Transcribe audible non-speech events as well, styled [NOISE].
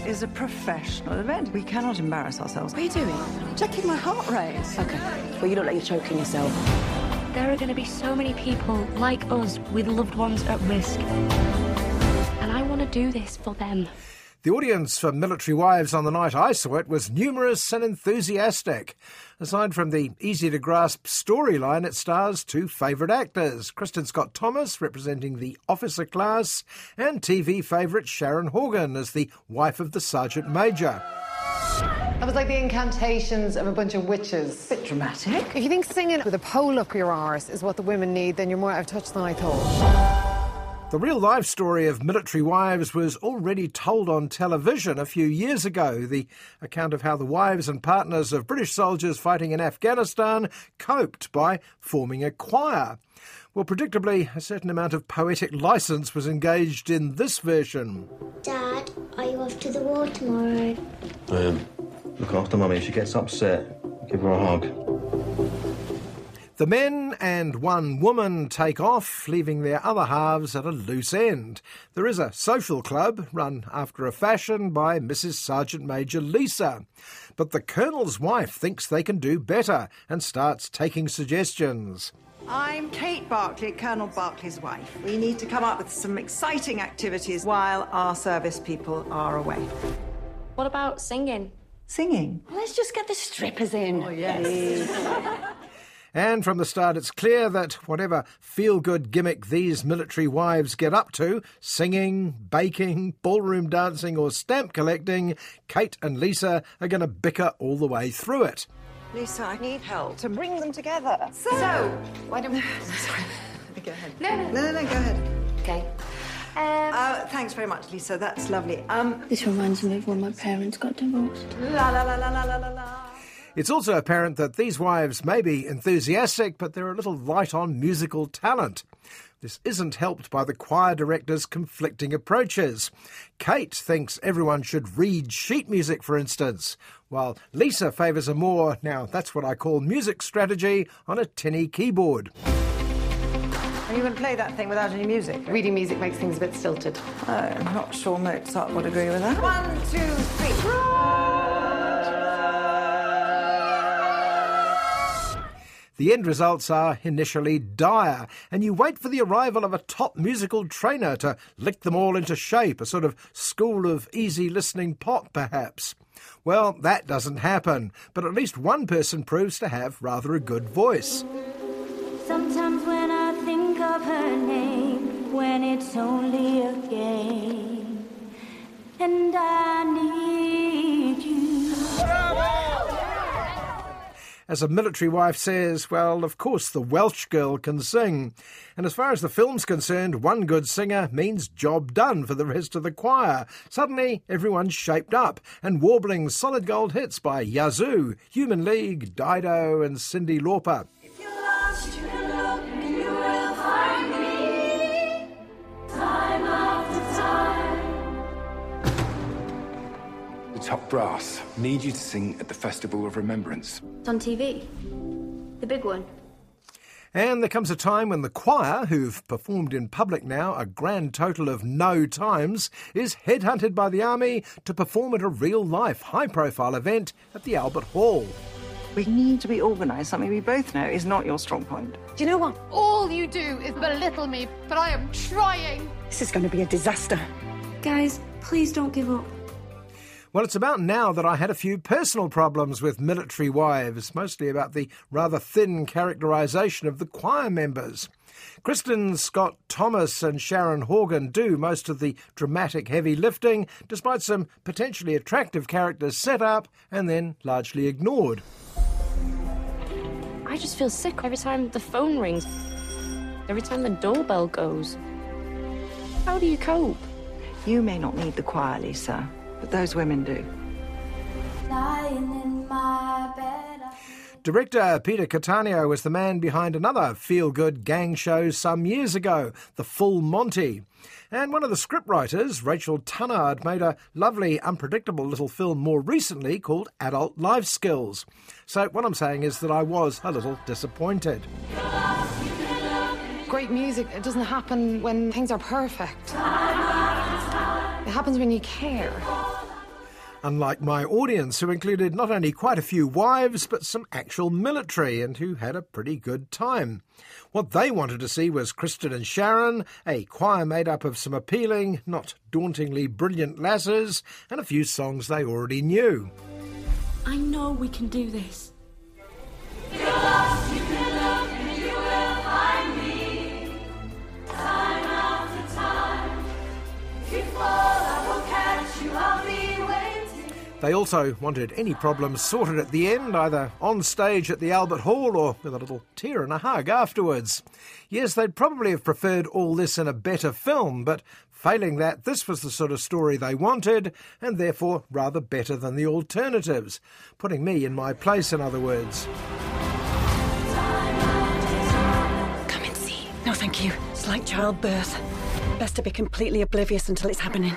This is a professional event. We cannot embarrass ourselves. What are you doing? Checking my heart rate. Okay. Well, you look like you're choking yourself. There are going to be so many people like us with loved ones at risk. And I want to do this for them. The audience for Military Wives on the night I saw it was numerous and enthusiastic. Aside from the easy to grasp storyline, it stars two favourite actors Kristin Scott Thomas representing the officer class, and TV favourite Sharon Horgan as the wife of the Sergeant Major. That was like the incantations of a bunch of witches. Bit dramatic. If you think singing with a pole up your arse is what the women need, then you're more out of touch than I thought. The real life story of military wives was already told on television a few years ago. The account of how the wives and partners of British soldiers fighting in Afghanistan coped by forming a choir. Well, predictably, a certain amount of poetic license was engaged in this version. Dad, are you off to the war tomorrow? I am. Look after Mummy. If she gets upset, give her a hug. The men and one woman take off, leaving their other halves at a loose end. There is a social club run after a fashion by Mrs. Sergeant Major Lisa. But the Colonel's wife thinks they can do better and starts taking suggestions. I'm Kate Barclay, Colonel Barclay's wife. We need to come up with some exciting activities while our service people are away. What about singing? Singing. Let's just get the strippers in. Oh, yes. [LAUGHS] And from the start, it's clear that whatever feel good gimmick these military wives get up to singing, baking, ballroom dancing, or stamp collecting Kate and Lisa are going to bicker all the way through it. Lisa, I need help to bring them together. So, so why don't we. [LAUGHS] Sorry. Go ahead. No, no, no, no, go ahead. Okay. Um, uh, thanks very much, Lisa. That's lovely. Um, this reminds me of when my parents got divorced. La la la la la la la. It's also apparent that these wives may be enthusiastic, but they're a little light on musical talent. This isn't helped by the choir director's conflicting approaches. Kate thinks everyone should read sheet music, for instance, while Lisa favours a more, now that's what I call music strategy, on a tinny keyboard. Are you going to play that thing without any music? Reading music makes things a bit stilted. Oh, I'm not sure Mozart would agree with that. One, two, three. The end results are initially dire, and you wait for the arrival of a top musical trainer to lick them all into shape, a sort of school of easy listening pop, perhaps. Well, that doesn't happen, but at least one person proves to have rather a good voice. Sometimes when I think of her name, when it's only a game, and I need As a military wife says, well, of course the Welsh girl can sing. And as far as the film's concerned, one good singer means job done for the rest of the choir. Suddenly, everyone's shaped up and warbling solid gold hits by Yazoo, Human League, Dido, and Cyndi Lauper. The top brass need you to sing at the Festival of Remembrance. It's on TV. The big one. And there comes a time when the choir, who've performed in public now a grand total of no times, is headhunted by the army to perform at a real life, high profile event at the Albert Hall. We need to be organised, something we both know is not your strong point. Do you know what? All you do is belittle me, but I am trying. This is going to be a disaster. Guys, please don't give up. Well, it's about now that I had a few personal problems with military wives, mostly about the rather thin characterisation of the choir members. Kristin Scott Thomas and Sharon Horgan do most of the dramatic heavy lifting, despite some potentially attractive characters set up and then largely ignored. I just feel sick every time the phone rings, every time the doorbell goes. How do you cope? You may not need the choir, Lisa, but those women do. Director Peter Cattaneo was the man behind another feel good gang show some years ago, The Full Monty. And one of the scriptwriters, Rachel Tunnard, made a lovely, unpredictable little film more recently called Adult Life Skills. So, what I'm saying is that I was a little disappointed. Great music, it doesn't happen when things are perfect. It happens when you care. Unlike my audience, who included not only quite a few wives, but some actual military, and who had a pretty good time. What they wanted to see was Kristin and Sharon, a choir made up of some appealing, not dauntingly brilliant lasses, and a few songs they already knew. I know we can do this. They also wanted any problems sorted at the end, either on stage at the Albert Hall or with a little tear and a hug afterwards. Yes, they'd probably have preferred all this in a better film, but failing that, this was the sort of story they wanted, and therefore rather better than the alternatives. Putting me in my place, in other words. Come and see. No, thank you. It's like childbirth. Best to be completely oblivious until it's happening.